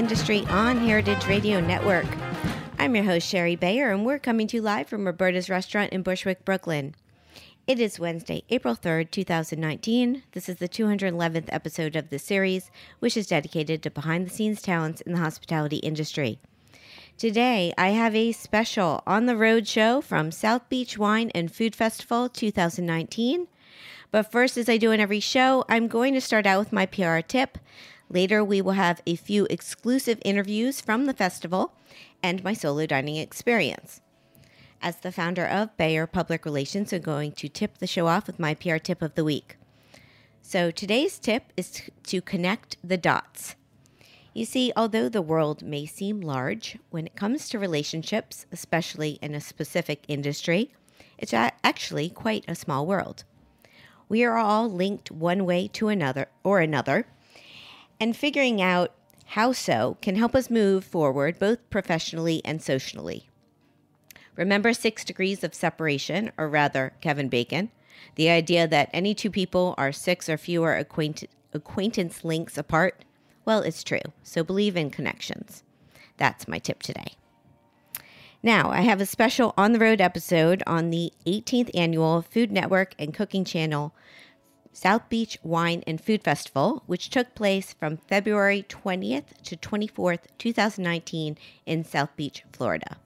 Industry on Heritage Radio Network. I'm your host, Shari Bayer, and we're coming to you live from Roberta's Restaurant in Bushwick, Brooklyn. It is Wednesday, April 3rd, 2019. This is the 211th episode of the series, which is dedicated to behind the scenes talents in the hospitality industry. Today, I have a special on the road show from South Beach Wine and Food Festival 2019. But first, as I do in every show, I'm going to start out with my PR tip. Later, we will have a few exclusive interviews from the festival and my solo dining experience. As the founder of Bayer Public Relations, I'm going to tip the show off with my PR tip of the week. So today's tip is to connect the dots. You see, although the world may seem large, when it comes to relationships, especially in a specific industry, it's actually quite a small world. We are all linked one way to another or another, and figuring out how so can help us move forward both professionally and socially. Remember six degrees of separation, or rather, Kevin Bacon, the idea that any two people are six or fewer acquaint- acquaintance links apart? Well, it's true, so believe in connections. That's my tip today. Now, I have a special on the road episode on the 18th annual Food Network and Cooking Channel South Beach Wine and Food Festival, which took place from February 20th to 24th, 2019, in South Beach, Florida.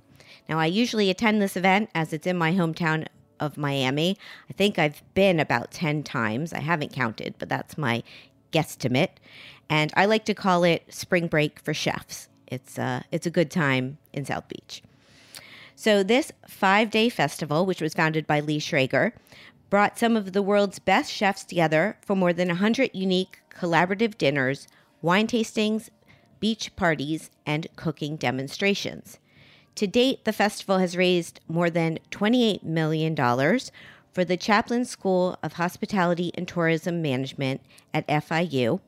Now, I usually attend this event as it's in my hometown of Miami. I think I've been about 10 times. I haven't counted, but that's my guesstimate. And I like to call it spring break for chefs. It's, uh, it's a good time in South Beach. So, this five day festival, which was founded by Lee Schrager, brought some of the world's best chefs together for more than 100 unique collaborative dinners, wine tastings, beach parties, and cooking demonstrations. To date, the festival has raised more than $28 million for the Chaplin School of Hospitality and Tourism Management at FIU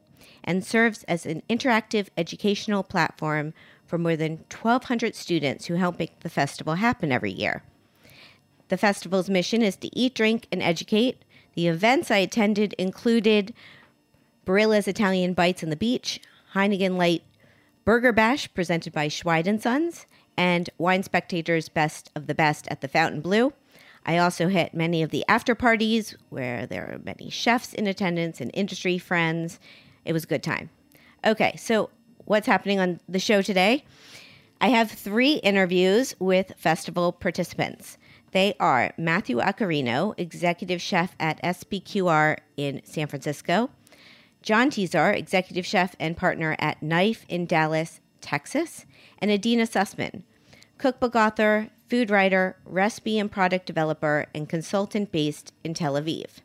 and serves as an interactive educational platform for more than 1,200 students who help make the festival happen every year. The festival's mission is to eat, drink, and educate. The events I attended included Barilla's Italian Bites on the Beach, Heineken Light Burger Bash presented by Schweid Sons, and Wine Spectator's Best of the Best at the Fontainebleau. I also hit many of the after parties where there are many chefs in attendance and industry friends. It was a good time. Okay, so what's happening on the show today? I have three interviews with festival participants. They are Matthew Accarrino, executive chef at SPQR in San Francisco, John Tesar, executive chef and partner at Knife in Dallas, Texas, and Adeena Sussman, cookbook author, food writer, recipe and product developer, and consultant based in Tel Aviv.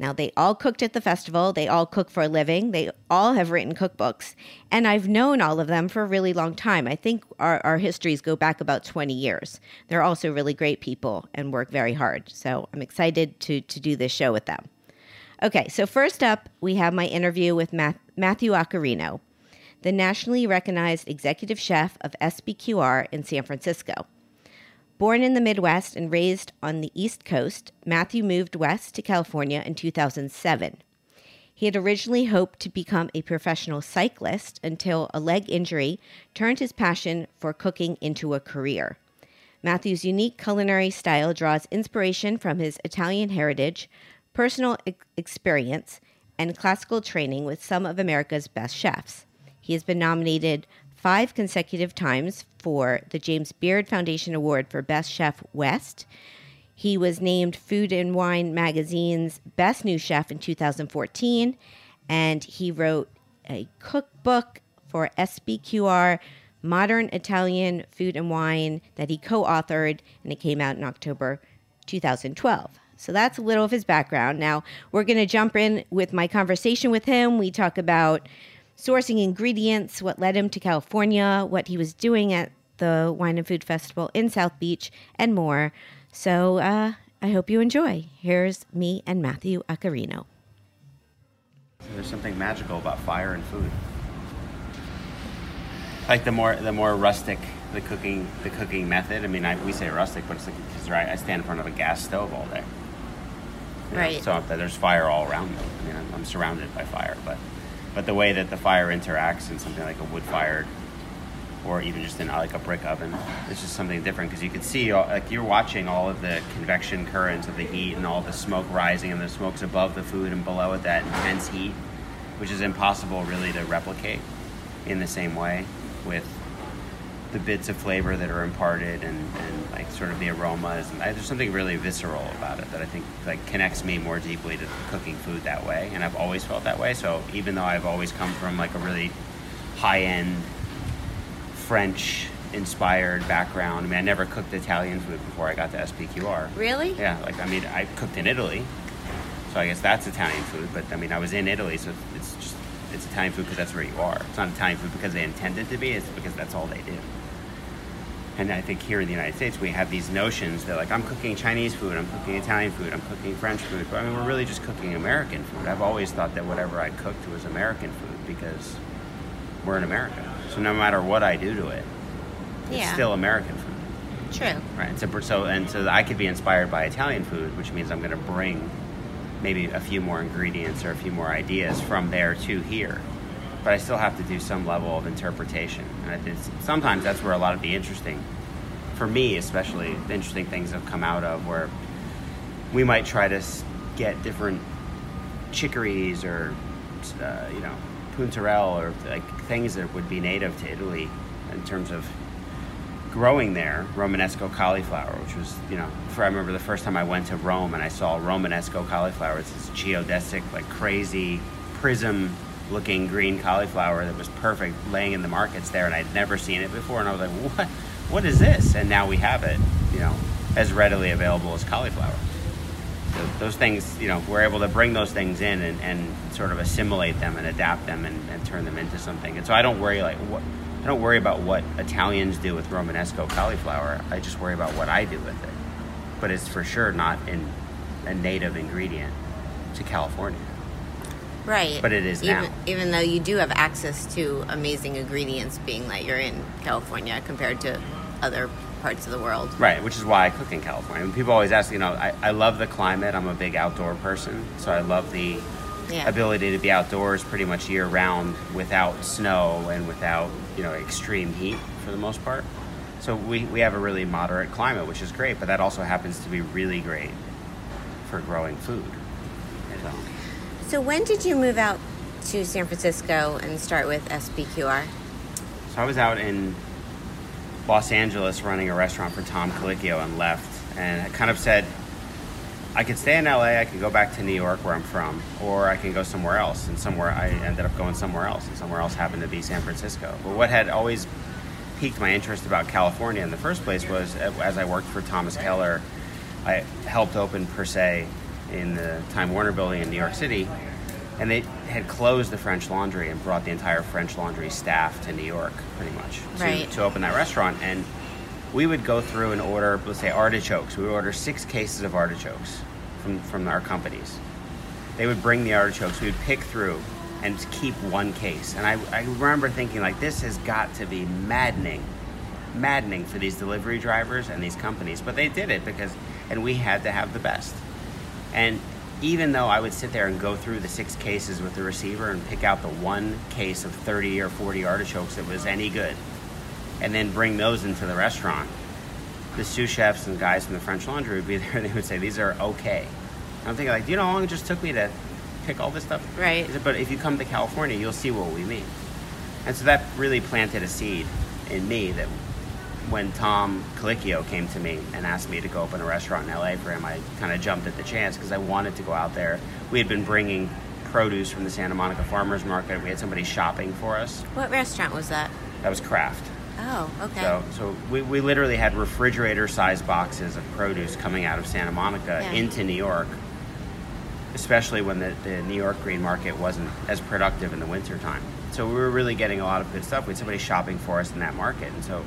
Now, they all cooked at the festival. They all cook for a living. They all have written cookbooks. And I've known all of them for a really long time. I think our, our histories go back about 20 years. They're also really great people and work very hard. So I'm excited to, to do this show with them. Okay, so first up, we have my interview with Matt, Matthew Accarrino. the nationally recognized executive chef of SPQR in San Francisco. Born in the Midwest and raised on the East Coast, Matthew moved west to California in 2007. He had originally hoped to become a professional cyclist until a leg injury turned his passion for cooking into a career. Matthew's unique culinary style draws inspiration from his Italian heritage, personal ex- experience, and classical training with some of America's best chefs. He has been nominated five consecutive times for the James Beard Foundation Award for Best Chef West. He was named Food and Wine magazine's Best New Chef in 2014, and he wrote a cookbook for SPQR Modern Italian Food and Wine that he co authored, and it came out in October 2012. So that's a little of his background. Now we're going to jump in with my conversation with him. We talk about sourcing ingredients, what led him to California, what he was doing at the Wine and Food Festival in South Beach, and more. So uh, I hope you enjoy. Here's me and Matthew Accarrino. There's something magical about fire and food. Like the more the more rustic the cooking the cooking method. I mean, I, we say rustic, but it's like because right, I stand in front of a gas stove all day. You know, Right. so there's fire all around me. I mean, I'm, I'm surrounded by fire, but but the way that the fire interacts in something like a wood fired or even just in like a brick oven, it's just something different because you can see like you're watching all of the convection currents of the heat and all the smoke rising and the smoke's above the food and below it that intense heat, which is impossible really to replicate in the same way with the bits of flavor that are imparted and, and like sort of the aromas. And I, there's something really visceral about it that I think like connects me more deeply to cooking food that way. And I've always felt that way. So even though I've always come from like a really high end French inspired background I mean I never cooked Italian food before I got to SPQR Really? yeah like I mean I cooked in Italy. So I guess that's Italian food but I mean I was in Italy so it's just it's Italian food because that's where you are. It's not Italian food because they intended to be it's because that's all they do and I think here in the United States, we have these notions that, like, I'm cooking Chinese food, I'm cooking Italian food, I'm cooking French food. But I mean, we're really just cooking American food. I've always thought that whatever I cooked was American food because we're in America. So no matter what I do to it, it's Yeah. still American food. True. Right. So, so and so I could be inspired by Italian food, which means I'm going to bring maybe a few more ingredients or a few more ideas from there to here. But I still have to do some level of interpretation. And sometimes that's where a lot of the interesting, for me especially, the interesting things have come out of where we might try to get different chicories or uh, you know puntarelle or like things that would be native to Italy in terms of growing there Romanesco cauliflower, which was, you know, for I remember the first time I went to Rome and I saw Romanesco cauliflower. It's this geodesic, like crazy prism looking green cauliflower that was perfect laying in the markets there and I'd never seen it before and I was like, What what is this? And now we have it, you know, as readily available as cauliflower. So those things, you know, we're able to bring those things in and, and sort of assimilate them and adapt them and, and turn them into something. And so I don't worry like what I don't worry about what Italians do with Romanesco cauliflower. I just worry about what I do with it. But it's for sure not in a native ingredient to California. Right. But it is even, now. Even though you do have access to amazing ingredients, being that you're in California compared to other parts of the world. Right, which is why I cook in California. And people always ask, you know, I, I love the climate. I'm a big outdoor person, so I love the Yeah. ability to be outdoors pretty much year round without snow and without, you know, extreme heat for the most part. So we, we have a really moderate climate, which is great, but that also happens to be really great for growing food. So, when did you move out to San Francisco and start with SPQR? so I was out in Los Angeles running a restaurant for Tom Colicchio and left, and I kind of said, I could stay in LA, I could go back to New York where I'm from, or I can go somewhere else. And somewhere I ended up going somewhere else, and somewhere else happened to be San Francisco. But what had always piqued my interest about California in the first place was as I worked for Thomas Keller, I helped open Per Se in the Time Warner building in New York City, and they had closed the French Laundry and brought the entire French Laundry staff to New York, pretty much, to, Right. to open that restaurant. And we would go through and order, let's say, artichokes. We would order six cases of artichokes from, from our companies. They would bring the artichokes. We would pick through and keep one case. And I, I remember thinking like this has got to be maddening, maddening for these delivery drivers and these companies. But they did it because, and we had to have the best. And even though I would sit there and go through the six cases with the receiver and pick out the one case of 30 or 40 artichokes that was any good, and then bring those into the restaurant, the sous chefs and guys from the French Laundry would be there and they would say, These are okay. I'm thinking, like, do you know how long it just took me to pick all this stuff? Right. But if you come to California, you'll see what we mean. And so that really planted a seed in me that when Tom Colicchio came to me and asked me to go open a restaurant in LA for him, I kind of jumped at the chance because I wanted to go out there. We had been bringing produce from the Santa Monica Farmers Market. We had somebody shopping for us. What restaurant was that? That was Craft. Oh, okay. So, so we, we literally had refrigerator-sized boxes of produce coming out of Santa Monica Yeah. into New York, especially when the, the New York green market wasn't as productive in the wintertime. So we were really getting a lot of good stuff. We had somebody shopping for us in that market. And so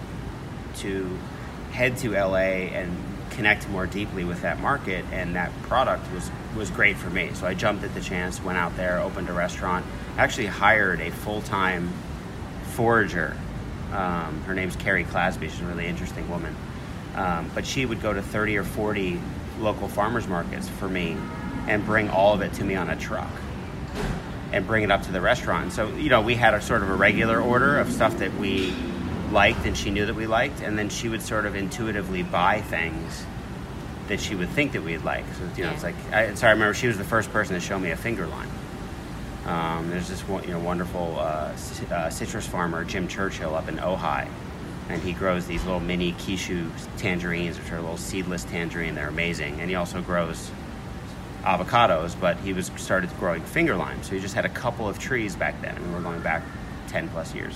to head to LA and connect more deeply with that market and that product was, was great for me. So I jumped at the chance, went out there, opened a restaurant, actually hired a full-time forager. Um, her name's Kerry Clasby. She's a really interesting woman. Um, but she would go to 30 or 40 local farmers markets for me and bring all of it to me on a truck and bring it up to the restaurant. So, you know, we had a sort of a regular order of stuff that we liked and she knew that we liked, and then she would sort of intuitively buy things that she would think that we'd like. So, you know, it's like, I, so I remember she was the first person to show me a finger lime. Um, there's this one, you know, wonderful uh, c- uh, citrus farmer, Jim Churchill, up in Ojai, and he grows these little mini kishu tangerines, which are a little seedless tangerine. They're amazing, and he also grows avocados, but he was started growing finger limes. So he just had a couple of trees back then. I mean, we're going back ten plus years.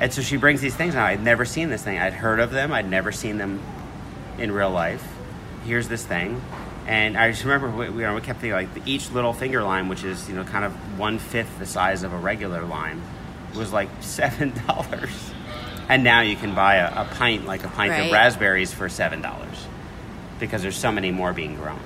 And so she brings these things, Now I'd never seen this thing. I'd heard of them. I'd never seen them in real life. Here's this thing, and I just remember we, we, you know, we kept thinking like each little finger lime, which is you know kind of one fifth the size of a regular lime, was like seven dollars. And now you can buy a, a pint, like a pint Right. of raspberries, for seven dollars, because there's so many more being grown.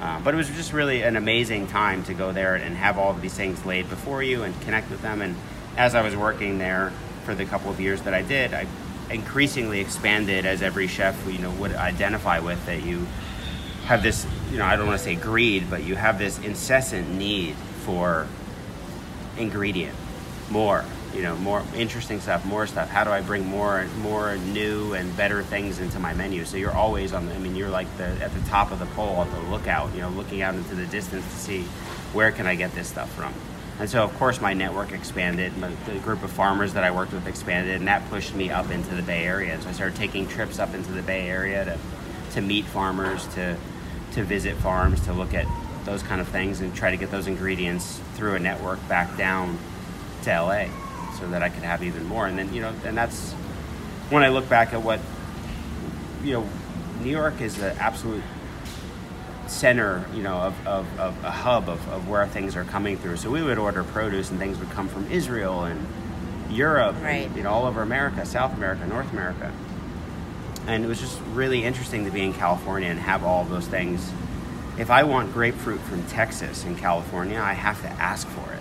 Uh, but it was just really an amazing time to go there and have all of these things laid before you and connect with them. And as I was working there for the couple of years that I did, I increasingly expanded as every chef you know would identify with that you have this you know I don't want to say greed, but you have this incessant need for ingredient, more you know more interesting stuff, more stuff. How do I bring more and more new and better things into my menu? So you're always on. The, I mean, you're like the at the top of the pole at the lookout. You know, looking out into the distance to see where can I get this stuff from. And so, of course, my network expanded. My, the group of farmers that I worked with expanded, and that pushed me up into the Bay Area. And so I started taking trips up into the Bay Area to, to meet farmers, to, to visit farms, to look at those kind of things, and try to get those ingredients through a network back down to LA, so that I could have even more. And then, you know, and that's when I look back at what, you know, New York is the absolute center, you know, of, of, of a hub of, of where things are coming through. So we would order produce and things would come from Israel and Europe, Right. and, you know, all over America, South America, North America. And it was just really interesting to be in California and have all of those things. If I want grapefruit from Texas in California, I have to ask for it.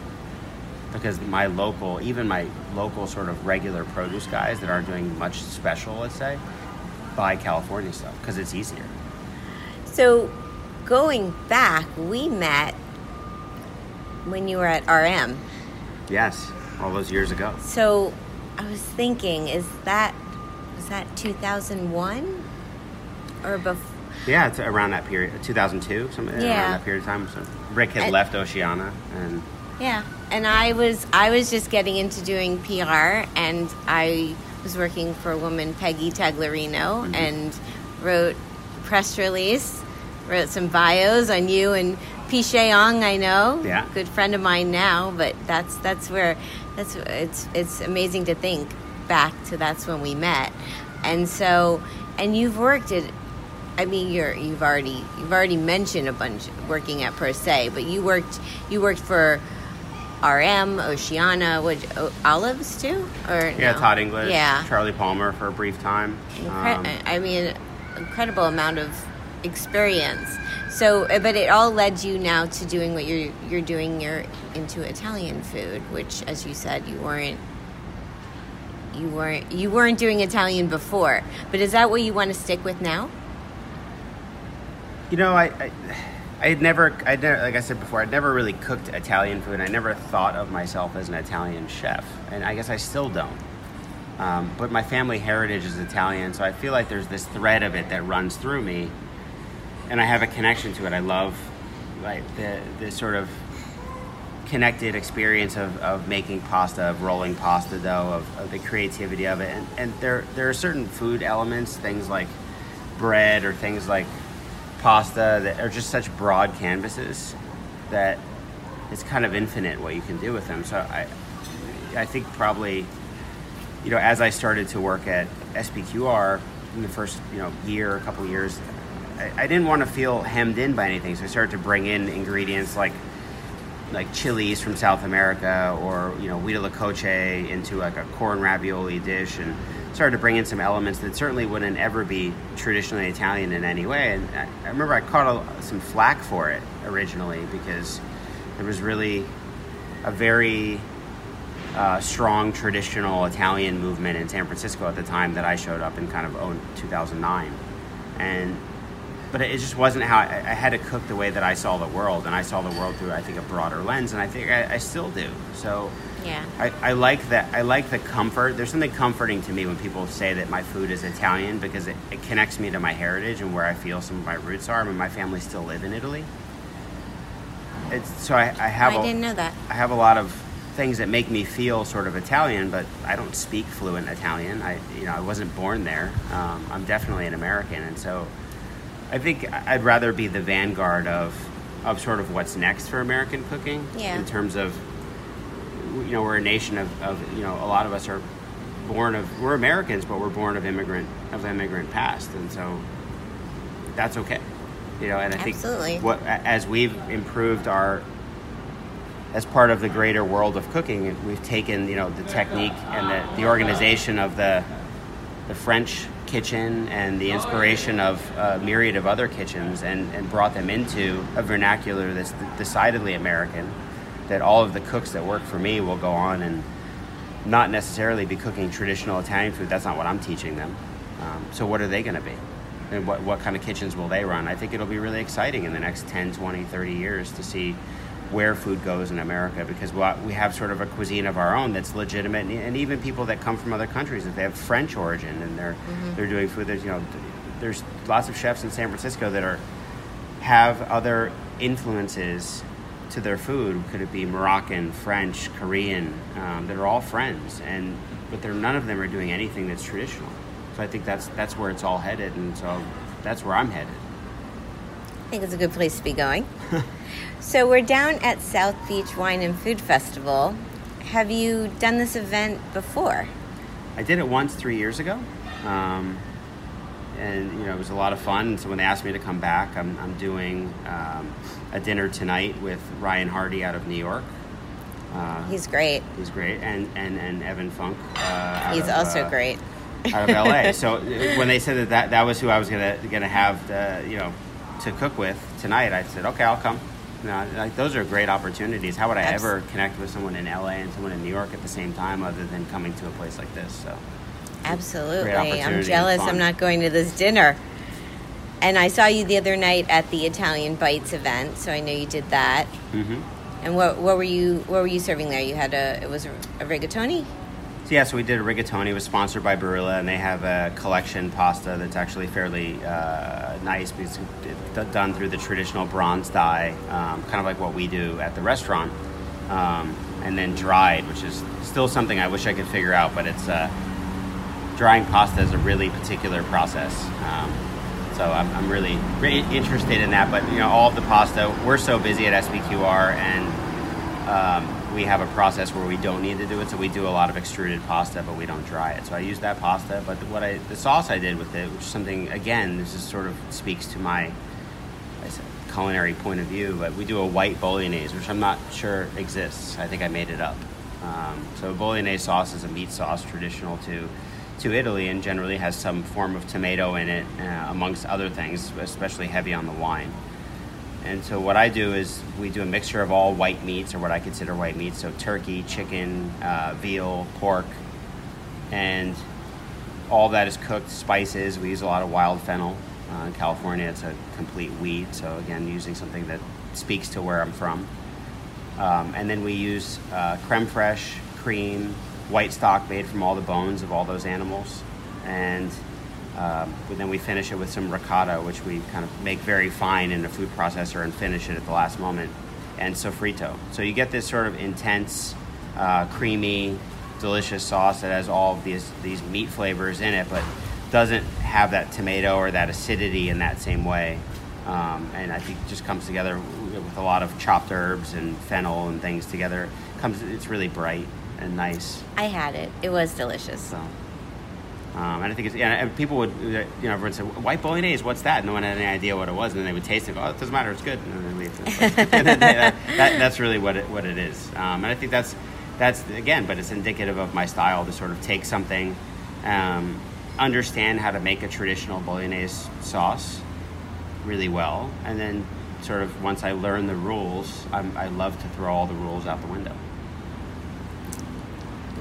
Because my local, even my local sort of regular produce guys that aren't doing much special, let's say, buy California stuff because it's easier. So, going back, we met when you were at RM. Yes, all those years ago. So, I was thinking, is that was that 2001 or before? Yeah, it's around that period, 2002, something Yeah. around that period of time. So Rick had And- left Oceana, and Yeah, and I was I was just getting into doing PR, and I was working for a woman, Peggy Taglerino, Mm-hmm. and wrote press release, wrote some bios on you and Pichet Ong. I know, Yeah. good friend of mine now, but that's that's where that's it's it's amazing to think back to that's when we met, and so and you've worked at. I mean, you're you've already you've already mentioned a bunch working at Per Se, but you worked you worked for RM, Oceana, what o- Olives too, or yeah, no? Todd English, yeah. Charlie Palmer for a brief time. Incre- Um, I mean, incredible amount of experience. So, uh, but it all led you now to doing what you're you're doing. You're into Italian food, which, as you said, you weren't you weren't you weren't doing Italian before. But is that what you want to stick with now? You know, I, I, I had never, I never, like I said before, I'd never really cooked Italian food. I never thought of myself as an Italian chef, and I guess I still don't. Um, but my family heritage is Italian, so I feel like there's this thread of it that runs through me, and I have a connection to it. I love like the the sort of connected experience of, of making pasta, of rolling pasta dough, of, of the creativity of it, and, and there there are certain food elements, things like bread or things like pasta that are just such broad canvases that it's kind of infinite what you can do with them. So I I think probably you know, as I started to work at SPQR in the first, you know, year, a couple years, I, didn't want to feel hemmed in by anything. So I started to bring in ingredients like like chilies from South America or, you know, huitlacoche into like a corn ravioli dish and started to bring in some elements that certainly wouldn't ever be traditionally Italian in any way. And I, I remember I caught a, some flack for it originally because there was really a very uh, strong traditional Italian movement in San Francisco at the time that I showed up in kind of 2009, and but it just wasn't how I, I, had to cook the way that I saw the world, and I saw the world through I think a broader lens, and I think I, I still do. So yeah, I, I, like that. I like the comfort. There's something comforting to me when people say that my food is Italian because it, it connects me to my heritage and where I feel some of my roots are. I mean, my family still live in Italy. It's, so I, I have. I didn't know that. I have a lot of things that make me feel sort of Italian, but I don't speak fluent Italian. I, you know, I wasn't born there. Um, I'm definitely an American, and so I think I'd rather be the vanguard of of sort of what's next for American cooking yeah. in terms of you know we're a nation of, of you know a lot of us are born of we're Americans, but we're born of immigrant of immigrant past, and so that's okay. You know, and I Absolutely. think what as we've improved our as part of the greater world of cooking, we've taken you know the technique and the, the organization of the the French kitchen and the inspiration of a myriad of other kitchens and, and brought them into a vernacular that's decidedly American. That all of the cooks that work for me will go on and not necessarily be cooking traditional Italian food. That's not what I'm teaching them. Um, so, what are they going to be? And what, what kind of kitchens will they run? I think it'll be really exciting in the next 10, 20, 30 years to see where food goes in America because we have sort of a cuisine of our own that's legitimate, and even people that come from other countries, if they have French origin and they're mm-hmm. they're doing food, there's you know there's lots of chefs in San Francisco that are have other influences to their food. Could it be Moroccan, French, Korean? Um, that are all friends, and but they're none of them are doing anything that's traditional. So I think that's that's where it's all headed, and so that's where I'm headed. I think it's a good place to be going. so we're down at South Beach Wine and Food Festival. Have you done this event before? I did it once three years ago, um, and you know it was a lot of fun. So when they asked me to come back, I'm, I'm doing um, a dinner tonight with Ryan Hardy out of New York. Uh, he's great. He's great, and and, and Evan Funke. Uh, he's of, also uh, great. out of LA. so when they said that, that that was who I was gonna gonna have, the, you know, to cook with tonight, I said, okay, I'll come. Like those are great opportunities. How would I ever connect with someone in LA and someone in New York at the same time, other than coming to a place like this? So, absolutely, I'm jealous. I'm not going to this dinner. And I saw you the other night at the Italian Bites event, so I know you did that. Mm-hmm. And what, what were you what were you serving there? You had a it was a rigatoni. So yeah, so we did a rigatoni. It was sponsored by Barilla, and they have a collection pasta that's actually fairly uh, nice it's done through the traditional bronze die, um, kind of like what we do at the restaurant, um, and then dried, which is still something I wish I could figure out, but it's uh, drying pasta is a really particular process. Um, so I'm, I'm really, really interested in that. But you know, all of the pasta, we're so busy at SPQR and um, we have a process where we don't need to do it, so we do a lot of extruded pasta, but we don't dry it. So I use that pasta, but what I the sauce I did with it, which is something again, this is sort of speaks to my culinary point of view, but we do a white bolognese, which I'm not sure exists. I think I made it up. Um, so bolognese sauce is a meat sauce traditional to to Italy and generally has some form of tomato in it, uh, amongst other things, especially heavy on the wine. And so what I do is we do a mixture of all white meats, or what I consider white meats, so turkey, chicken, uh, veal, pork, and all that is cooked. Spices. We use a lot of wild fennel. Uh, in California, it's a complete weed. So again, using something that speaks to where I'm from. Um, and then we use uh, creme fraiche, cream, white stock made from all the bones of all those animals, and um, then we finish it with some ricotta, which we kind of make very fine in a food processor and finish it at the last moment, and sofrito. So you get this sort of intense, uh, creamy, delicious sauce that has all of these these meat flavors in it, but doesn't have that tomato or that acidity in that same way. Um, and I think it just comes together with a lot of chopped herbs and fennel and things together. It comes, it's really bright and nice. I had it. It was delicious. So, um, and I think it's yeah. And people would, you know, everyone said white bolognese. What's that? No one had any idea what it was, and then they would taste it. And go, oh, it doesn't matter. It's good. And then leave. and that, that, that's really what it what it is. Um, and I think that's that's again, but it's indicative of my style to sort of take something, um, understand how to make a traditional bolognese sauce really well, and then sort of once I learn the rules, I'm, I love to throw all the rules out the window.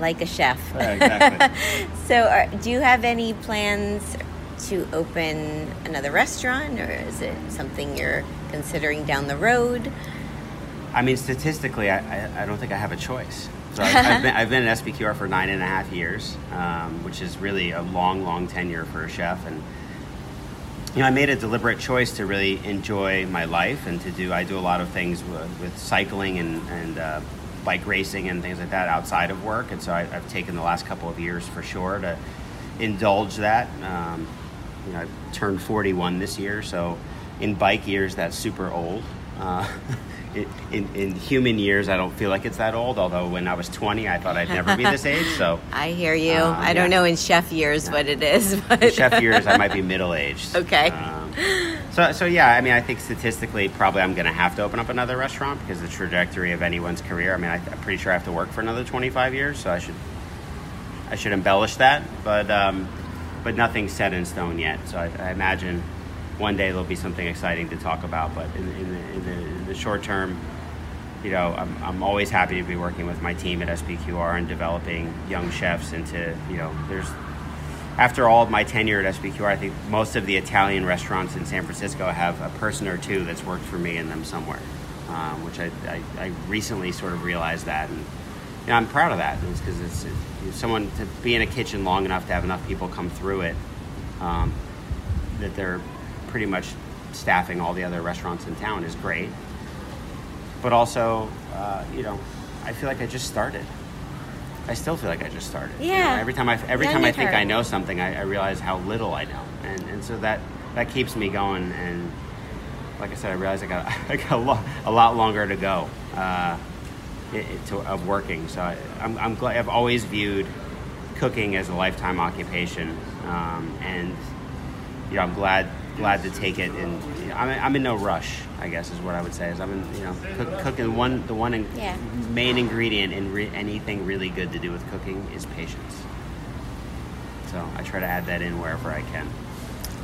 Like a chef. Yeah, exactly. so, are, do you have any plans to open another restaurant, or is it something you're considering down the road? I mean, statistically, I, I, I don't think I have a choice. So I've, I've, been, I've been at SPQR for nine and a half years, um, which is really a long, long tenure for a chef. And you know, I made a deliberate choice to really enjoy my life and to do. I do a lot of things with, with cycling and, and uh, bike racing and things like that outside of work, and so I, have taken the last couple of years for sure to indulge that. Um, you know, I turned 41 this year, so in bike years, that's super old. Uh, in, in human years, I don't feel like it's that old. Although when I was 20, I thought I'd never be this age. So I hear you. Um, I don't yeah. know in chef years yeah. what it is. But in chef years, I might be middle aged. Okay. Um, so so yeah, I mean, I think statistically, probably I'm going to have to open up another restaurant because the trajectory of anyone's career. I mean, I, am pretty sure I have to work for another 25 years, so I should I should embellish that, but um, but nothing's set in stone yet. So I, I imagine one day there'll be something exciting to talk about. But in, in, the, in, the, in the, short term, you know, I'm, I'm always happy to be working with my team at SPQR and developing young chefs into, you know, there's, after all of my tenure at SPQR, I think most of the Italian restaurants in San Francisco have a person or two that's worked for me in them somewhere, um, which I, I, I, recently sort of realized that. And, you know, I'm proud of that because it's, it's, someone to be in a kitchen long enough to have enough people come through it um, that they're pretty much staffing all the other restaurants in town is great. But also, uh, you know, I feel like I just started. I still feel like I just started. Yeah. You know, every time I every time I think I know something, I, I, realize how little I know, and and so that that keeps me going. And like I said, I realize I got I got a lot, a lot longer to go uh, it, it, to, of working. So I, am I'm, I'm glad I've always viewed cooking as a lifetime occupation, um, and you know I'm glad glad to take it, and you know, I'm, I'm in no rush. I guess is what I would say. Is I'm in, you know cook, cooking one the one in, yeah. main ingredient in re- anything really good to do with cooking is patience. So I try to add that in wherever I can.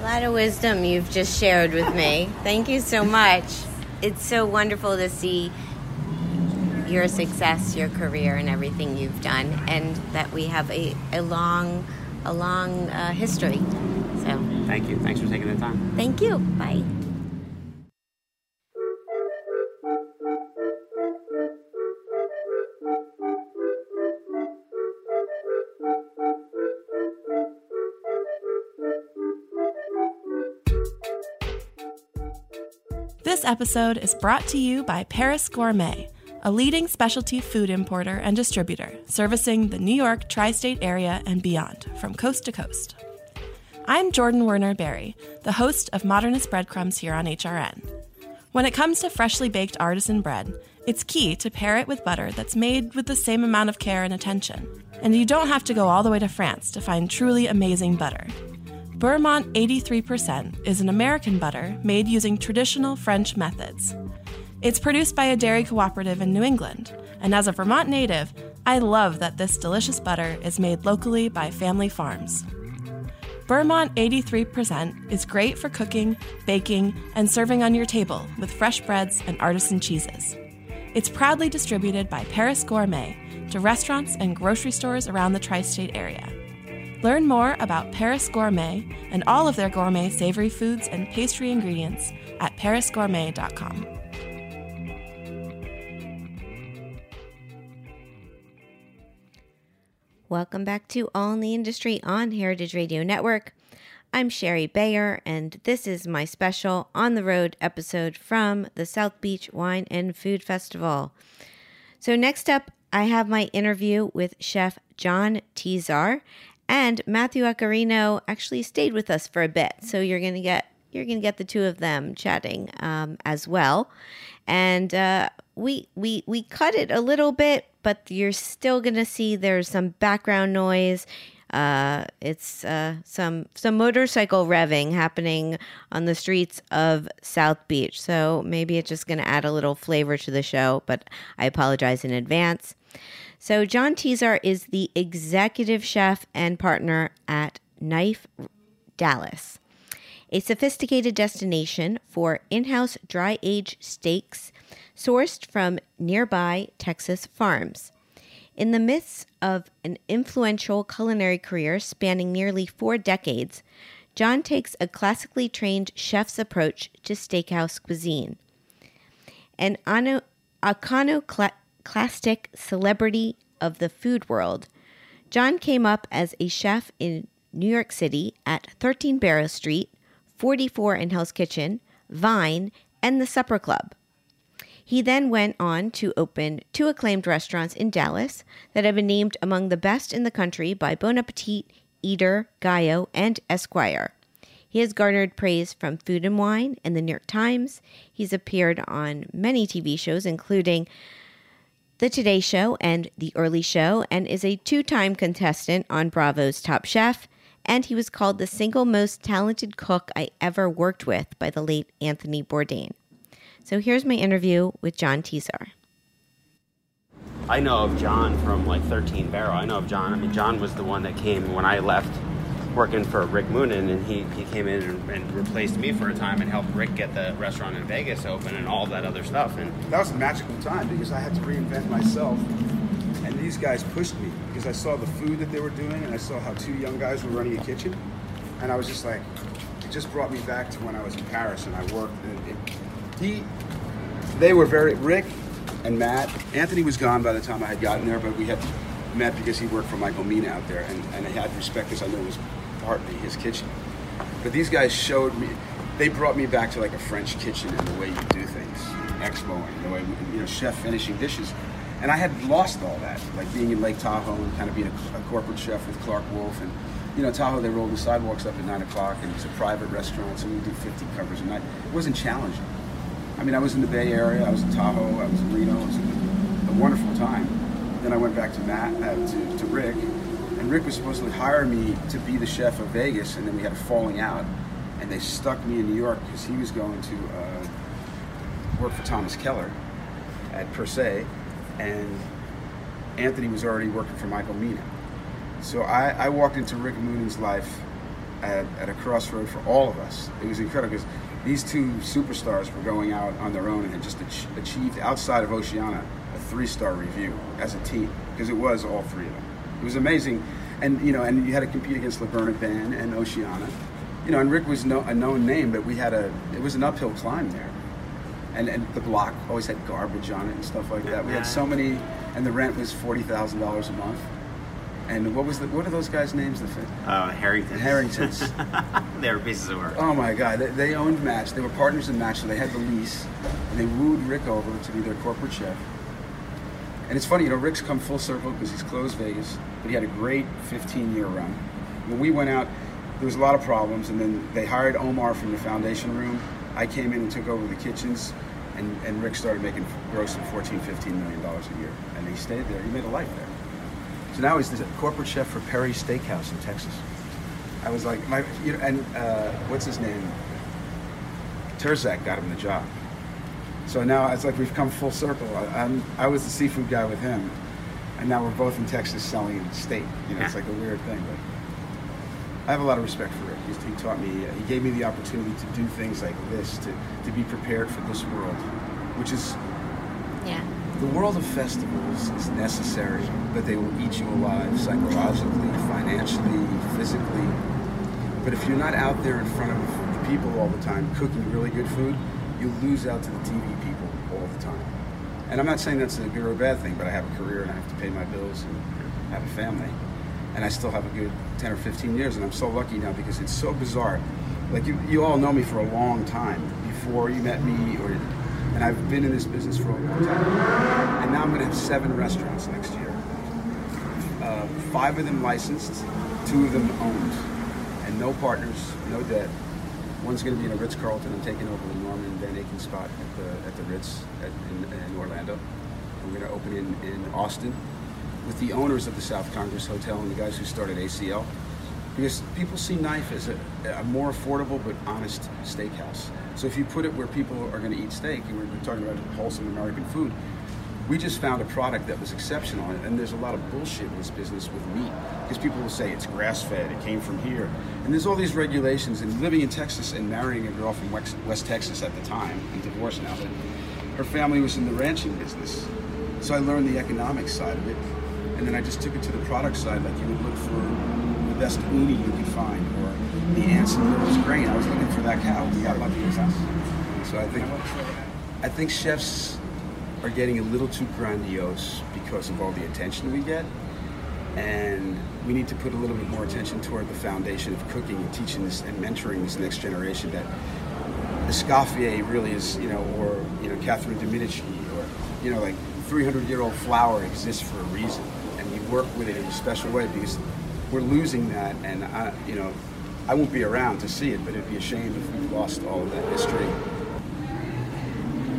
A lot of wisdom you've just shared with me. Thank you so much. It's so wonderful to see your success, your career, and everything you've done, and that we have a, a long, a long uh, history. So thank you. Thanks for taking the time. Thank you. Bye. This episode is brought to you by Paris Gourmet, a leading specialty food importer and distributor servicing the New York tri state area and beyond from coast to coast. I'm Jordan Werner Berry, the host of Modernist Breadcrumbs here on HRN. When it comes to freshly baked artisan bread, it's key to pair it with butter that's made with the same amount of care and attention. And you don't have to go all the way to France to find truly amazing butter. Beurremont 83% is an American butter made using traditional French methods. It's produced by a dairy cooperative in New England, and as a Vermont native, I love that this delicious butter is made locally by family farms. Beurremont 83% is great for cooking, baking, and serving on your table with fresh breads and artisan cheeses. It's proudly distributed by Paris Gourmet to restaurants and grocery stores around the tri state area. Learn more about Paris Gourmet and all of their gourmet savory foods and pastry ingredients at parisgourmet.com. Welcome back to All in the Industry on Heritage Radio Network. I'm Shari Bayer, and this is my special on the road episode from the South Beach Wine and Food Festival. So, next up, I have my interview with Chef John Tesar, and Matthew Accarrino actually stayed with us for a bit. So, you're going to get you're going to get the two of them chatting um, as well, and uh, we we we cut it a little bit, but you're still going to see there's some background noise. Uh, it's uh, some some motorcycle revving happening on the streets of South Beach. So maybe it's just going to add a little flavor to the show, but I apologize in advance. So John Tesar is the executive chef and partner at Knife Dallas, a sophisticated destination for in-house dry aged steaks sourced from nearby Texas farms. In the midst of an influential culinary career spanning nearly four decades, John takes a classically trained chef's approach to steakhouse cuisine. An iconoclastic celebrity of the food world, John came up as a chef in New York City at 13 Barrow Street, 44 in Hell's Kitchen, Vine, and the Supper Club. He then went on to open two acclaimed restaurants in Dallas that have been named among the best in the country by Bon Appetit, Eater, Gayot, and Esquire. He has garnered praise from Food and Wine and the New York Times. He's appeared on many TV shows, including The Today Show and The Early Show, and is a two time contestant on Bravo's Top Chef. And he was called the single most talented cook I ever worked with by the late Anthony Bourdain. So here's my interview with John Tesar. I know of John from like 13 Barrow. I know of John. I mean, John was the one that came when I left working for Rick Moonen, and he, he came in and, and replaced me for a time and helped Rick get the restaurant in Vegas open and all that other stuff. And that was a magical time because I had to reinvent myself. And these guys pushed me because I saw the food that they were doing and I saw how two young guys were running a kitchen. And I was just like, it just brought me back to when I was in Paris and I worked. And it, he, they were very, Rick and Matt. Anthony was gone by the time I had gotten there, but we had met because he worked for Michael Mina out there and, and I had respect because I knew it was partly his kitchen. But these guys showed me, they brought me back to like a French kitchen and the way you do things, expoing, the way, you know, chef finishing dishes. And I had lost all that, like being in Lake Tahoe and kind of being a, a corporate chef with Clark Wolf. And, you know, Tahoe, they rolled the sidewalks up at 9 o'clock and it's a private restaurant, so we do 50 covers a night. It wasn't challenging. I mean, I was in the Bay Area, I was in Tahoe, I was in Reno, it was a, a wonderful time. Then I went back to Matt, uh, to, to Rick, and Rick was supposed to hire me to be the chef of Vegas, and then we had a falling out, and they stuck me in New York because he was going to uh, work for Thomas Keller at Per Se, and Anthony was already working for Michael Mina. So I, I walked into Rick Moonen's life at, at a crossroad for all of us. It was incredible because these two superstars were going out on their own and had just ach- achieved outside of Oceana a three-star review as a team because it was all three of them. It was amazing, and you know, and you had to compete against Le Bernardin and Oceana, you know, and Rick was no, a known name, but we had a it was an uphill climb there, and and the block always had garbage on it and stuff like that. We had so uh-huh. many, and the rent was forty thousand dollars a month. And what was the what are those guys' names? The uh, Harrington. Harringtons. they were pieces of work. Oh my God! They, they owned Match. They were partners in Match, so they had the lease, and they wooed Rick over to be their corporate chef. And it's funny, you know, Rick's come full circle because he's closed Vegas, but he had a great 15-year run. When we went out, there was a lot of problems, and then they hired Omar from the foundation room. I came in and took over the kitchens, and, and Rick started making gross of 14, 15 million dollars a year, and he stayed there. He made a life there. So now he's the corporate chef for Perry Steakhouse in Texas. I was like, my, you know, and uh, what's his name? Terzak got him the job. So now it's like we've come full circle. I, I'm, I was the seafood guy with him, and now we're both in Texas selling steak. You know, it's like a weird thing, but I have a lot of respect for Rick. He's, he taught me, he gave me the opportunity to do things like this, to, to be prepared for this world, which is Yeah. The world of festivals is necessary, but they will eat you alive psychologically, financially, physically. But if you're not out there in front of the people all the time cooking really good food, you lose out to the TV people all the time. And I'm not saying that's a good or a bad thing, but I have a career and I have to pay my bills and have a family. And I still have a good 10 or 15 years, and I'm so lucky now because it's so bizarre. Like, you, you all know me for a long time before you met me, or and I've been in this business for a long time. And now I'm going to have seven restaurants next year. Uh, five of them licensed, two of them owned, and no partners, no debt. One's going to be in a Ritz Carlton. I'm taking over the Norman Van Aken spot at the at the Ritz at, in, in Orlando. We're going to open in in Austin with the owners of the South Congress Hotel and the guys who started ACL. Because people see Knife as a, a more affordable but honest steakhouse. So if you put it where people are going to eat steak, and we're talking about wholesome American food, we just found a product that was exceptional. And there's a lot of bullshit in this business with meat because people will say it's grass fed, it came from here. And there's all these regulations. And living in Texas and marrying a girl from West, West Texas at the time, I'm divorced now, but her family was in the ranching business. So I learned the economic side of it. And then I just took it to the product side, like you would look for best uni you could find, or the Anson Mills grain. I was looking for that cow. We got lucky with that. So I think, I think chefs are getting a little too grandiose because of all the attention we get. And we need to put a little bit more attention toward the foundation of cooking and teaching this and mentoring this next generation that Escoffier really is, you know, or, you know, Catherine de Medici, or, you know, like 300 year old flour exists for a reason. And we work with it in a special way because we're losing that. And, I, you know, I won't be around to see it, but it'd be a shame if we lost all of that history.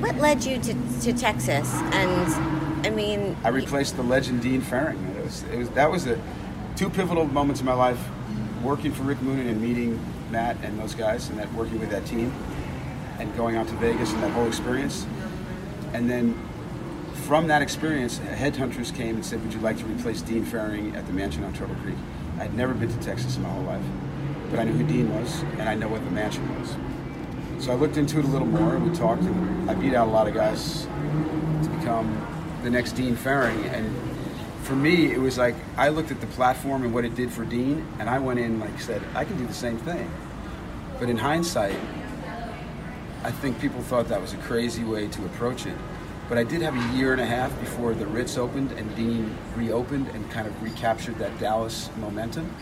What led you to, to Texas? And I mean, I replaced the legend Dean Fearing. It was, it was that was the two pivotal moments in my life: working for Rick Moonen and meeting Matt and those guys, and that working with that team, and going out to Vegas and that whole experience. And then from that experience, headhunters came and said, "Would you like to replace Dean Fearing at the mansion on Turtle Creek?" I'd never been to Texas in my whole life, but I knew who Dean was, and I know what the mansion was. So I looked into it a little more, and we talked, and I beat out a lot of guys to become the next Dean Fearing. And for me, it was like I looked at the platform and what it did for Dean, and I went in like said, I can do the same thing. But in hindsight, I think people thought that was a crazy way to approach it. But I did have a year and a half before the Ritz opened and Dean reopened and kind of recaptured that Dallas momentum.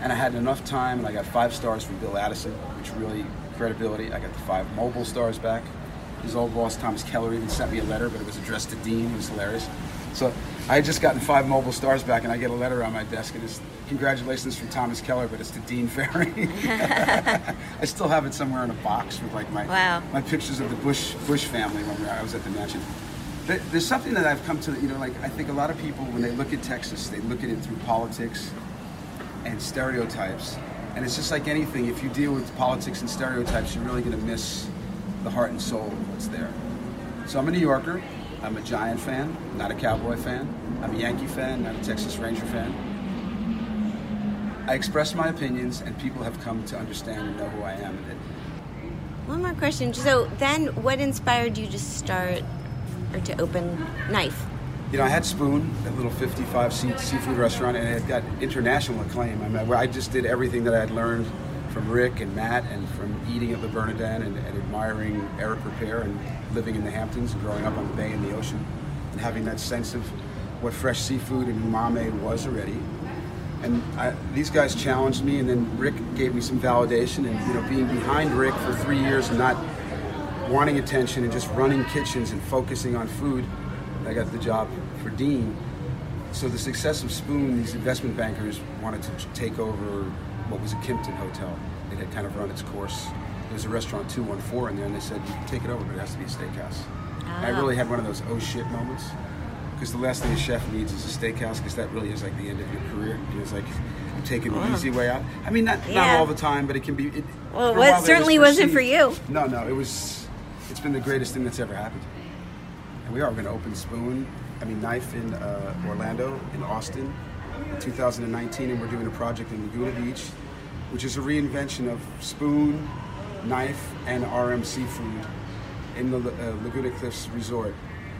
And I had enough time, and I got five stars from Bill Addison, which really credibility. I got the five Mobil stars back. His old boss Thomas Keller even sent me a letter, but it was addressed to Dean. It was hilarious. So I had just gotten five Mobil stars back, and I get a letter on my desk, and it's congratulations from Thomas Keller, but it's to Dean Fearing. I still have it somewhere in a box with like my Wow. my pictures of the Bush Bush family when I was at the mansion. There- There's something that I've come to, you know, like I think a lot of people when they look at Texas, they look at it through politics and stereotypes. And it's just like anything, if you deal with politics and stereotypes, you're really going to miss the heart and soul of what's there. So I'm a New Yorker. I'm a Giant fan, not a Cowboy fan. I'm a Yankee fan, not a Texas Ranger fan. I express my opinions, and people have come to understand and know who I am. One more question. So then, what inspired you to start or to open Knife? You know, I had Spoon, that little 55 seat seafood restaurant, and it got international acclaim. I mean, I just did everything that I had learned from Rick and Matt, and from eating at the Bernardin, and, and admiring Eric Ripert, and living in the Hamptons, and growing up on the bay and the ocean, and having that sense of what fresh seafood and umami was already. And I, these guys challenged me, and then Rick gave me some validation, and you know, being behind Rick for three years and not wanting attention and just running kitchens and focusing on food. I got the job for Dean. So the success of Spoon, these investment bankers wanted to take over what was a Kimpton hotel. It had kind of run its course. There was a restaurant 214 in there, and they said, you can take it over, but it has to be a steakhouse. And I Ah. really had one of those oh shit moments. Because the last thing a chef needs is a steakhouse, because that really is like the end of your career. It's like I'm taking the easy way out. I mean, not, not all the time, but it can be. It, Well, for a what certainly wasn't for you. No, no, it was. It's been the greatest thing that's ever happened. And we are going to open Spoon, I mean Knife in uh, Orlando, in Austin, in 2019, and we're doing a project in Laguna Beach, which is a reinvention of spoon, knife, and RM seafood in the uh, Laguna Cliffs Resort,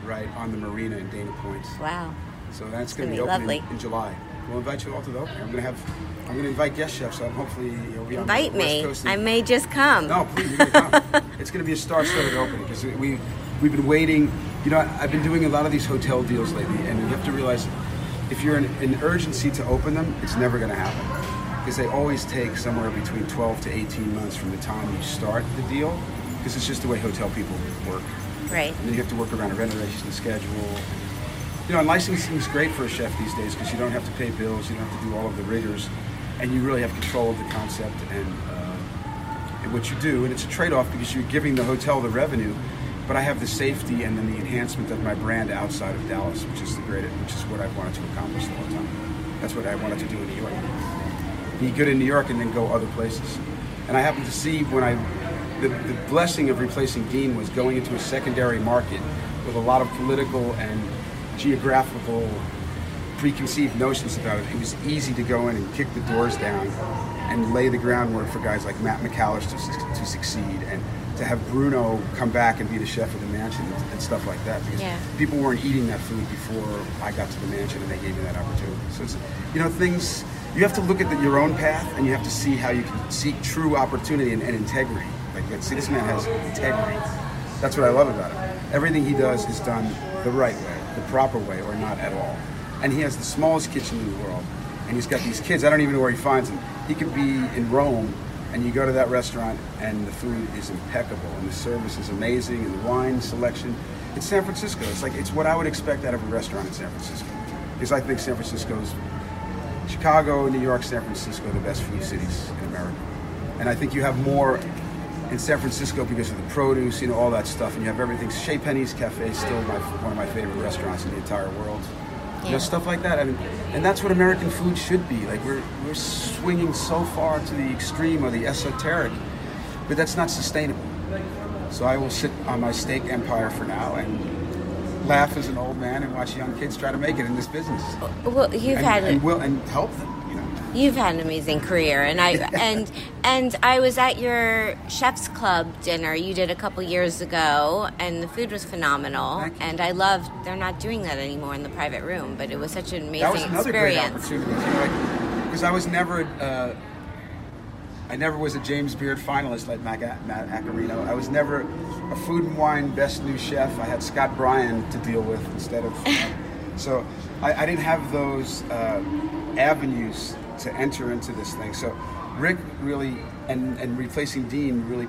right on the marina in Dana Point. Wow. So that's going to be be opening lovely. in July. We'll invite you all to the opening. I'm going to have, I'm going to invite guest chefs. So hopefully you'll be on Invite the West me. Coast. I may just come. No, please, come. it's going to be a star-studded opening because we we've been waiting. You know, I've been doing a lot of these hotel deals lately, and you have to realize if you're in, an urgency to open them, it's never going to happen because they always take somewhere between 12 to 18 months from the time you start the deal because it's just the way hotel people work. Right. And then you have to work around a renovation schedule. You know, licensing is great for a chef these days because you don't have to pay bills, you don't have to do all of the rigors, and you really have control of the concept and, uh, and what you do. And it's a trade-off because you're giving the hotel the revenue, but I have the safety and then the enhancement of my brand outside of Dallas, which is the greatest, which is what I've wanted to accomplish the whole time. That's what I wanted to do in New York. Be good in New York and then go other places. And I happened to see when I, the, the blessing of replacing Dean was going into a secondary market with a lot of political and geographical preconceived notions about it. It was easy to go in and kick the doors down and lay the groundwork for guys like Matt McCallister to, to succeed and to have Bruno come back and be the chef of the mansion and, and stuff like that because Yeah. people weren't eating that food before I got to the mansion and they gave me that opportunity. So it's, you know, things, you have to look at the, your own path and you have to see how you can seek true opportunity and, and integrity. Like, that- see, this man has integrity. That's what I love about him. Everything he does is done the right way, the proper way, or not at all. And he has the smallest kitchen in the world. And he's got these kids. I don't even know where he finds them. He could be in Rome, and you go to that restaurant, and the food is impeccable, and the service is amazing, and the wine selection. It's San Francisco. It's like it's what I would expect out of a restaurant in San Francisco. Because I think San Francisco's Chicago, New York, San Francisco the best food cities in America. And I think you have more in San Francisco because of the produce, you know, all that stuff, and you have everything. Chez Panisse Cafe is still my, one of my favorite restaurants in the entire world. You know, stuff like that. I mean, and that's what American food should be. Like we're we're swinging so far to the extreme or the esoteric, but that's not sustainable. So I will sit on my steak empire for now and laugh as an old man and watch young kids try to make it in this business. Well, you've and, had and, will, and help them. You've had an amazing career, and I and and I was at your chef's club dinner you did a couple years ago, and the food was phenomenal. And I loved. They're not doing that anymore in the private room, but it was such an amazing that was another great experience. opportunity. Because I was never, uh, I never was a James Beard finalist like Mac, Matt Accarrino. I was never a Food and Wine Best New Chef. I had Scott Bryan to deal with instead of. so I, I didn't have those uh, avenues to enter into this thing. So Rick really, and, and replacing Dean really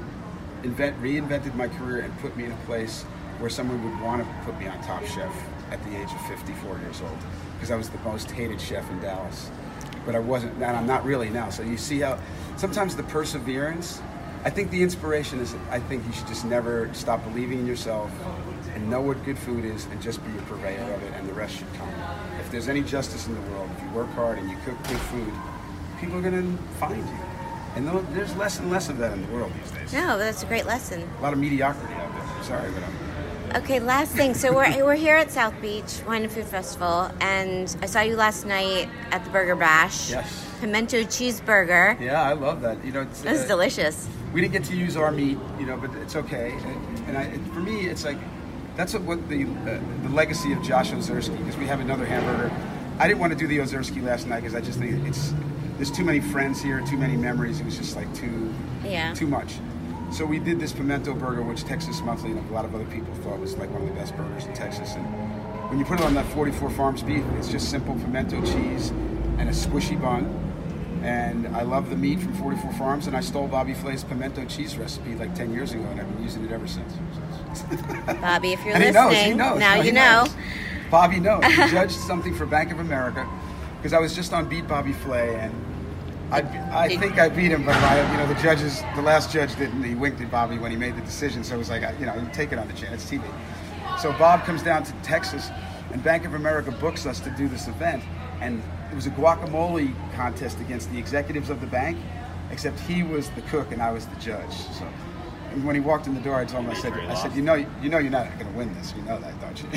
invent, reinvented my career and put me in a place where someone would want to put me on Top Chef at the age of 54 years old because I was the most hated chef in Dallas. But I wasn't, and I'm not really now. So you see how sometimes the perseverance, I think the inspiration is, I think you should just never stop believing in yourself and know what good food is and just be a purveyor of it and the rest should come. If there's any justice in the world, if you work hard and you cook good food, people are going to find you. And there's less and less of that in the world these days. No, that's a great lesson. A lot of mediocrity out there. Sorry, but I'm. Okay, last thing. So we're, we're here at South Beach Wine and Food Festival, and I saw you last night at the Burger Bash. Yes. Pimento cheeseburger. Yeah, I love that. You know, it's, uh, delicious. we didn't get to use our meat, you know, but it's okay. And, and I, it, for me, it's like that's what, what the uh, the legacy of Josh Ozersky because we have another hamburger. I didn't want to do the Ozersky last night because I just think it's there's too many friends here, too many memories. It was just like too Yeah. too much. So we did this pimento burger, which Texas Monthly and a lot of other people thought was like one of the best burgers in Texas. And when you put it on that 44 Farms beef, it's just simple pimento cheese and a squishy bun. And I love the meat from 44 Farms, and I stole Bobby Flay's pimento cheese recipe like 10 years ago, and I've been using it ever since. Bobby, if you're listening, knows, he knows. now No, you know. knows. Bobby knows. He judged something for Bank of America because I was just on Beat Bobby Flay, and I, I think I beat him, but I, you know the judges, the last judge didn't. He winked at Bobby when he made the decision, so it was like, you know, you take it on the chin. It's TV. So Bob comes down to Texas, and Bank of America books us to do this event, and it was a guacamole contest against the executives of the bank, except he was the cook and I was the judge. So And when he walked in the door, I told him, I said, I said, you know, you know, you're not going to win this. You know that, don't you?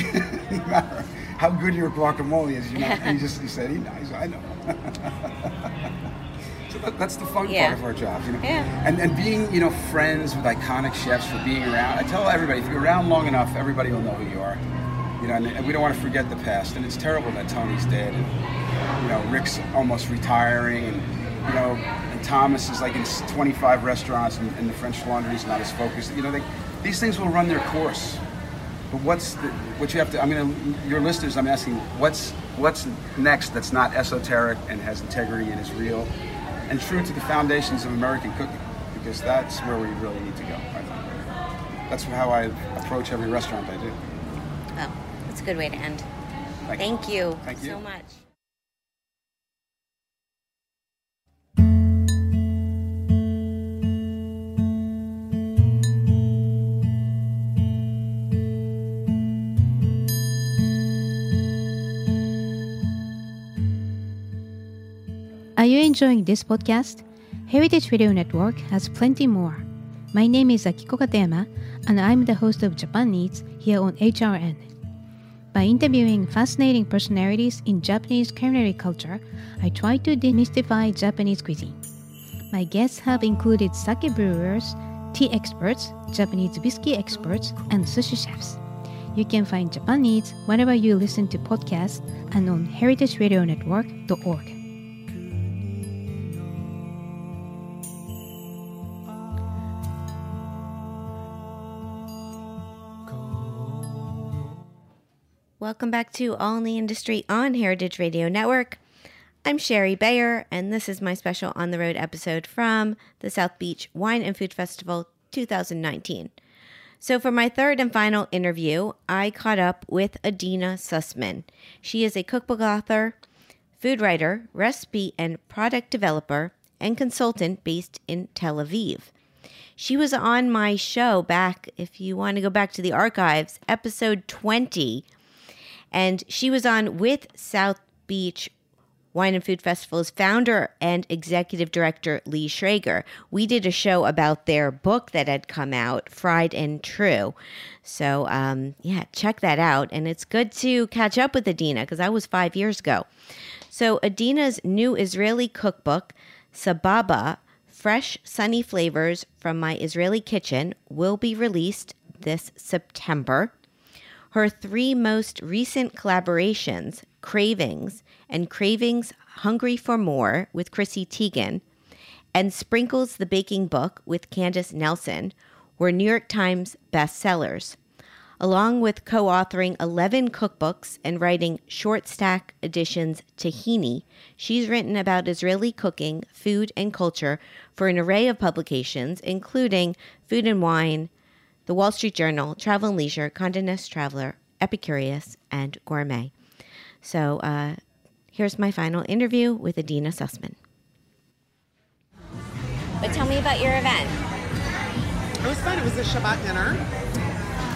no matter how good your guacamole is, you know. And he just he said, he knows. I know. so that, that's the fun Yeah. part of our job, you know. Yeah. And and being, you know, friends with iconic chefs for being around. I tell everybody, if you're around long enough, everybody will know who you are. You know, and, and we don't want to forget the past. And it's terrible that Tony's dead, and you know, Rick's almost retiring, and you know, and Thomas is like in 25 restaurants, and, and the French Laundry is not as focused. You know, they, these things will run their course. But what's the, what you have to? I mean, your listeners, I'm asking, what's what's next that's not esoteric and has integrity and is real, and true to the foundations of American cooking, because that's where we really need to go. I think. That's how I approach every restaurant I do. Oh, that's a good way to end. Thank you. Thank you, Thank you. so much. Are you enjoying this podcast? Heritage Radio Network has plenty more. My name is Akiko Katayama, and I'm the host of Japan Eats here on HRN. By interviewing fascinating personalities in Japanese culinary culture, I try to demystify Japanese cuisine. My guests have included sake brewers, tea experts, Japanese whiskey experts, and sushi chefs. You can find Japan Eats whenever you listen to podcasts and on heritageradionetwork.org. Welcome back to All in the Industry on Heritage Radio Network. I'm Shari Bayer, and this is my special on the road episode from the South Beach Wine and Food Festival 2019. So, for my third and final interview, I caught up with Adeena Sussman. She is a cookbook author, food writer, recipe and product developer, and consultant based in Tel Aviv. She was on my show back, if you want to go back to the archives, episode 20 and she was on with South Beach Wine and Food Festival's founder and executive director Lee Schrager. We did a show about their book that had come out, Fried and True. So um, yeah, check that out. And it's good to catch up with Adeena because that was five years ago. So Adeena's new Israeli cookbook, Sababa, Fresh Sunny Flavors from My Israeli Kitchen, will be released this September. Her three most recent collaborations, Cravings and Cravings Hungry for More with Chrissy Teigen, and Sprinkles the Baking Book with Candace Nelson, were New York Times bestsellers. Along with co authoring 11 cookbooks and writing short stack editions Tahini, she's written about Israeli cooking, food, and culture for an array of publications, including Food and Wine, the Wall Street Journal, Travel and Leisure, Condé Nast Traveler, Epicurious, and Gourmet. So uh, here's my final interview with Adeena Sussman. But tell me about your event. It was fun. It was a Shabbat dinner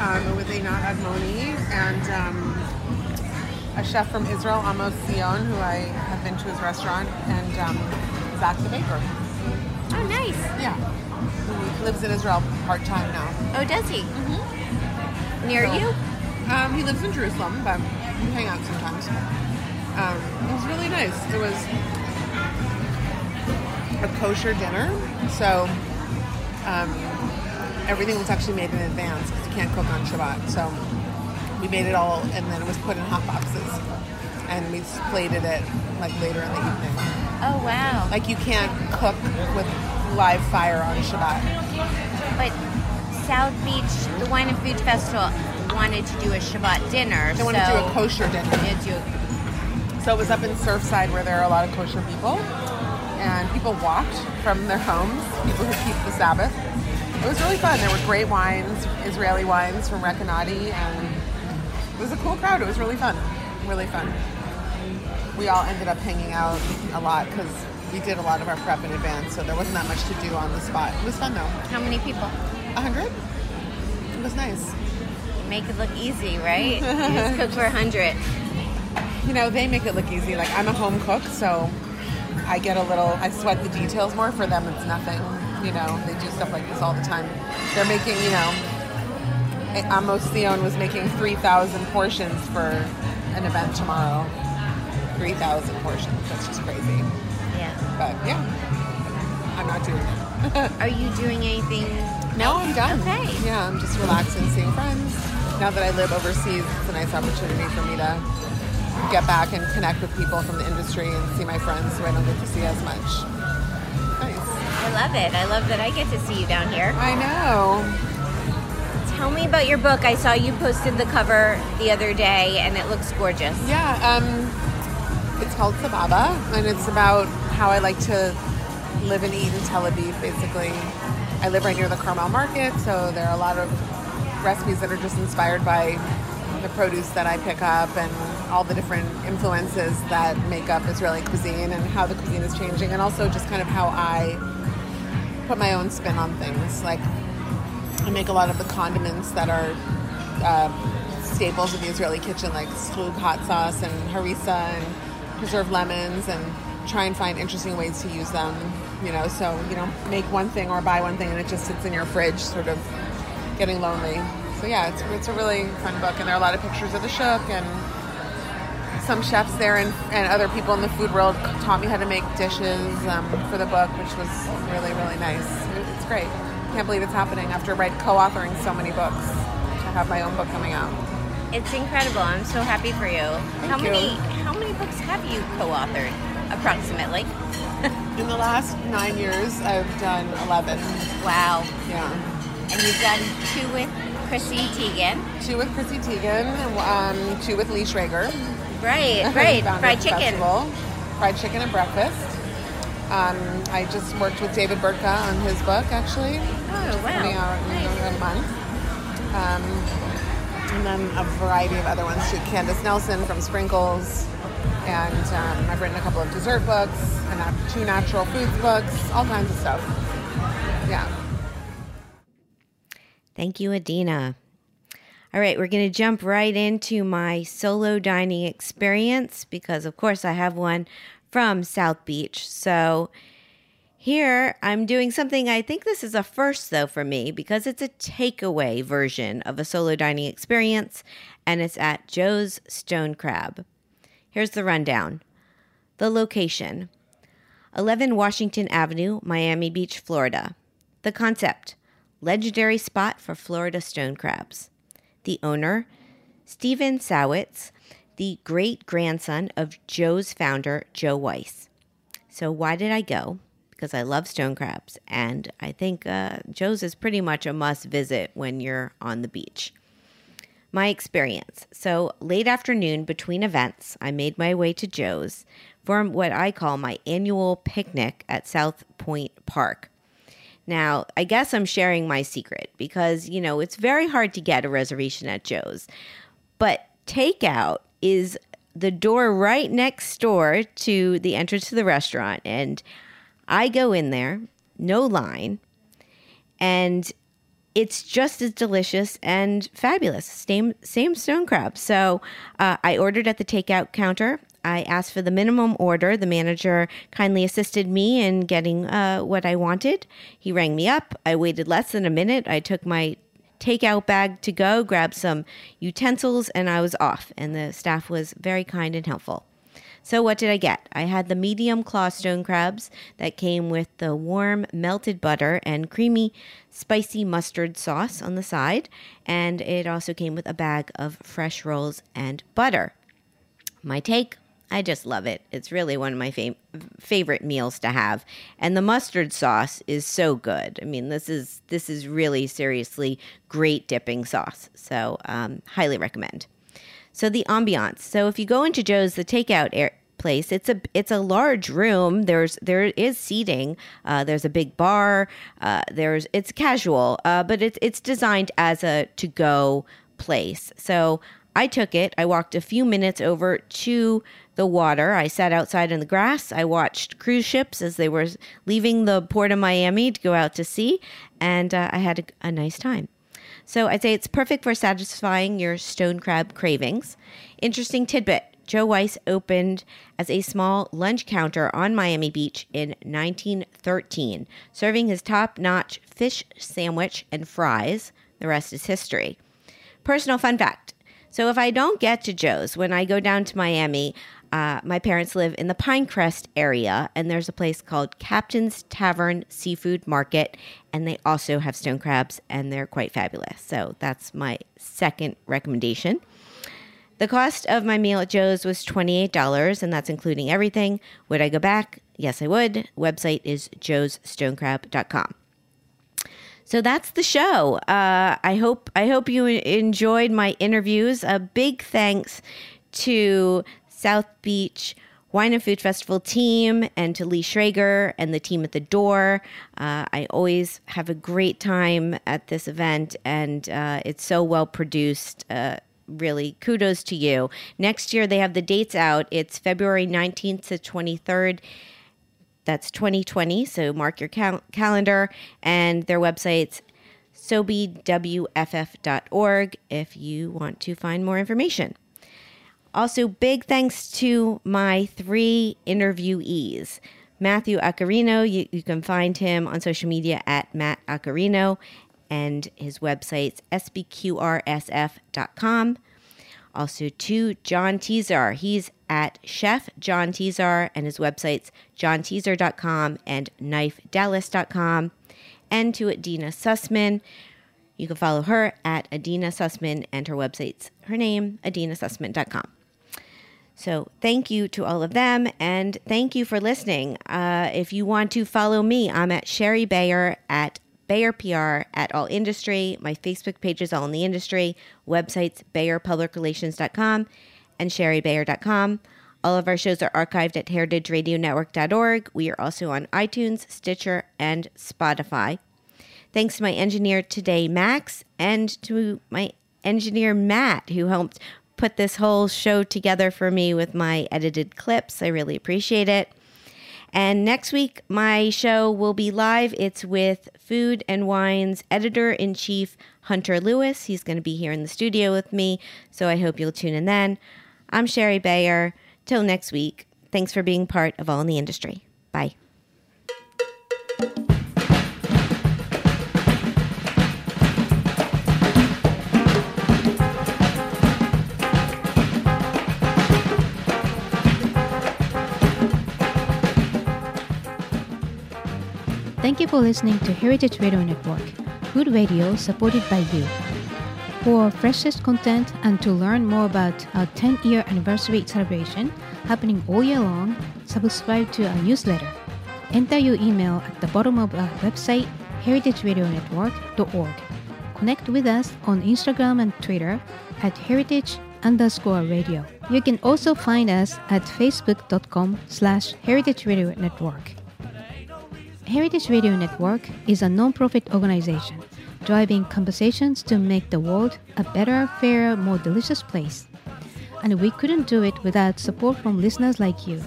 um, with Einat Admoni and um, a chef from Israel, Amos Sion, who I have been to his restaurant, and um, Zach the baker. Oh, nice. Yeah, who lives in Israel part time now. Oh, does he? Near So- you? Um, he lives in Jerusalem, but we hang out sometimes. Um, it was really nice. It was a kosher dinner, so um, everything was actually made in advance because you can't cook on Shabbat. So we made it all, and then it was put in hot boxes, and we plated it like later in the evening. Oh, wow. Like you can't cook with live fire on Shabbat. But South Beach, the Wine and Food Festival, wanted to do a Shabbat dinner. They wanted to do a kosher dinner. Do So it was up in Surfside where there are a lot of kosher people. And people walked from their homes, people who keep the Sabbath. It was really fun. There were great wines, Israeli wines from Recanati, and it was a cool crowd. It was really fun. Really fun. We all ended up hanging out a lot because we did a lot of our prep in advance, so there wasn't that much to do on the spot. It was fun though. How many people? A hundred? It was nice. Make it look easy, right? you just cook for a hundred. you know, they make it look easy. Like I'm a home cook, so I get a little, I sweat the details more. For them, it's nothing. You know, they do stuff like this all the time. They're making, you know, Amos Theon was making 3,000 portions for an event tomorrow. 3,000 portions. That's just crazy. But yeah, I'm not doing it. Are you doing anything? No, I'm done. Okay. Yeah, I'm just relaxing, seeing friends. Now that I live overseas, it's a nice opportunity for me to get back and connect with people from the industry and see my friends who I don't get to see as much. Nice. I love it. I love that I get to see you down here. I know. Tell me about your book. I saw you posted the cover the other day, and it looks gorgeous. Yeah, um, it's called Sababa, and it's about how I like to live and eat in Tel Aviv, basically. I live right near the Carmel Market, so there are a lot of recipes that are just inspired by the produce that I pick up and all the different influences that make up Israeli cuisine and how the cuisine is changing, and also just kind of how I put my own spin on things. Like, I make a lot of the condiments that are uh, staples of the Israeli kitchen, like schug hot sauce and harissa and preserved lemons, and try and find interesting ways to use them. You know, so you know, make one thing or buy one thing and it just sits in your fridge, sort of getting lonely. So yeah, it's, it's a really fun book, and there are a lot of pictures of the shuk and some chefs there and, and other people in the food world taught me how to make dishes um, for the book, which was really really nice. It's great. Can't believe it's happening after write co-authoring so many books to have my own book coming out. It's incredible. I'm so happy for you. how you. many how many books have you co-authored approximately? In the last nine years, I've done eleven. Wow. Yeah, And you've done two with Chrissy Teigen. two with Chrissy Teigen, um, two with Lee Schrager. Right, right. Fried chicken. Festival. Fried chicken and breakfast. Um, I just worked with David Burtka on his book, actually. Oh coming wow. out in Nice. a month. Um, and then a variety of other ones too. Candace Nelson from Sprinkles. And um, I've written a couple of dessert books, and two natural foods books, all kinds of stuff. Yeah. Thank you, Adeena. All right, we're going to jump right into my solo dining experience because, of course, I have one from South Beach. So here I'm doing something I think this is a first, though, for me because it's a takeaway version of a solo dining experience and it's at Joe's Stone Crab. Here's the rundown the location 11 Washington Avenue, Miami Beach, Florida. The concept legendary spot for Florida stone crabs. The owner, Stephen Sawitz, the great grandson of Joe's founder, Joe Weiss. So, why did I go? Because I love stone crabs, and I think uh, Joe's is pretty much a must visit when you're on the beach. My experience. So, late afternoon between events, I made my way to Joe's for what I call my annual picnic at South Pointe Park. Now, I guess I'm sharing my secret because, you know, it's very hard to get a reservation at Joe's. But takeout is the door right next door to the entrance to the restaurant. And I go in there, no line, and it's just as delicious and fabulous. Same same stone crab. So uh, I ordered at the takeout counter. I asked for the minimum order. The manager kindly assisted me in getting uh, what I wanted. He rang me up. I waited less than a minute. I took my takeout bag to go, grabbed some utensils, and I was off. And the staff was very kind and helpful. So, what did I get? I had the medium claw stone crabs that came with the warm melted butter and creamy, spicy mustard sauce on the side. And it also came with a bag of fresh rolls and butter. My take I just love it. It's really one of my favorite meals to have. And the mustard sauce is so good. I mean, this is this is really seriously great dipping sauce. So, um, highly recommend. So the ambiance. So if you go into Joe's, the takeout place, it's a it's a large room. There's there is seating. Uh, there's a big bar. Uh, there's it's casual, uh, but it's it's designed as a to go place. So I took it. I walked a few minutes over to the water. I sat outside in the grass. I watched cruise ships as they were leaving the port of Miami to go out to sea, and uh, I had a, a nice time. So I'd say it's perfect for satisfying your stone crab cravings. Interesting tidbit Joe Weiss opened as a small lunch counter on Miami Beach in 1913, serving his top notch fish sandwich and fries. The rest is history. Personal fun fact so, if I don't get to Joe's when I go down to Miami, uh, my parents live in the Pinecrest area, and there's a place called Captain's Tavern Seafood Market, and they also have stone crabs, and they're quite fabulous. So, that's my second recommendation. The cost of my meal at Joe's was $28, and that's including everything. Would I go back? Yes, I would. Website is joesstonecrab.com. So that's the show. Uh, I hope I hope you enjoyed my interviews. A big thanks to South Beach Wine and Food Festival team and to Lee Schrager and the team at the door. Uh, I always have a great time at this event, and uh, it's so well produced. Uh, really, kudos to you. Next year, they have the dates out. It's February 19th to 23rd that's 2020, so mark your cal- calendar. And their website's sobewff.org if you want to find more information. Also, big thanks to my three interviewees. Matthew Accarrino, you, you can find him on social media at Matt Accarrino, and his website's spqrsf.com. Also to John Tesar. He's at Chef John Tesar, and his websites johntesar.com and knifedallas.com. And to Adeena Sussman. You can follow her at Adeena Sussman, and her website's her name, adeenasussman.com. So thank you to all of them, and thank you for listening. Uh, if you want to follow me, I'm at Shari Bayer at Bayer PR at All Industry. My Facebook page is All in the Industry. Websites BayerPublicRelations.com and ShariBayer.com. All of our shows are archived at heritageradionetwork.org. We are also on iTunes, Stitcher, and Spotify. Thanks to my engineer today, Max, and to my engineer, Matt, who helped put this whole show together for me with my edited clips. I really appreciate it. And next week, my show will be live. It's with Food and Wine's editor in chief, Hunter Lewis. He's going to be here in the studio with me, so I hope you'll tune in then. I'm Shari Bayer. Till next week, thanks for being part of All in the Industry. Bye. Thank you for listening to Heritage Radio Network, good radio supported by you. For freshest content and to learn more about our 10 year anniversary celebration happening all year long, subscribe to our newsletter. Enter your email at the bottom of our website, heritageradionetwork.org. Connect with us on Instagram and Twitter at heritage underscore radio. You can also find us at facebook.com slash heritage radio network. Heritage Radio Network is a non-profit organization driving conversations to make the world a better, fairer, more delicious place. And we couldn't do it without support from listeners like you.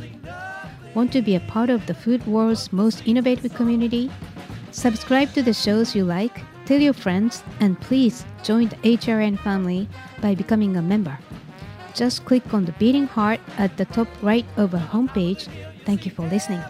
Want to be a part of the food world's most innovative community? Subscribe to the shows you like, tell your friends, and please join the HRN family by becoming a member. Just click on the beating heart at the top right of our homepage. Thank you for listening.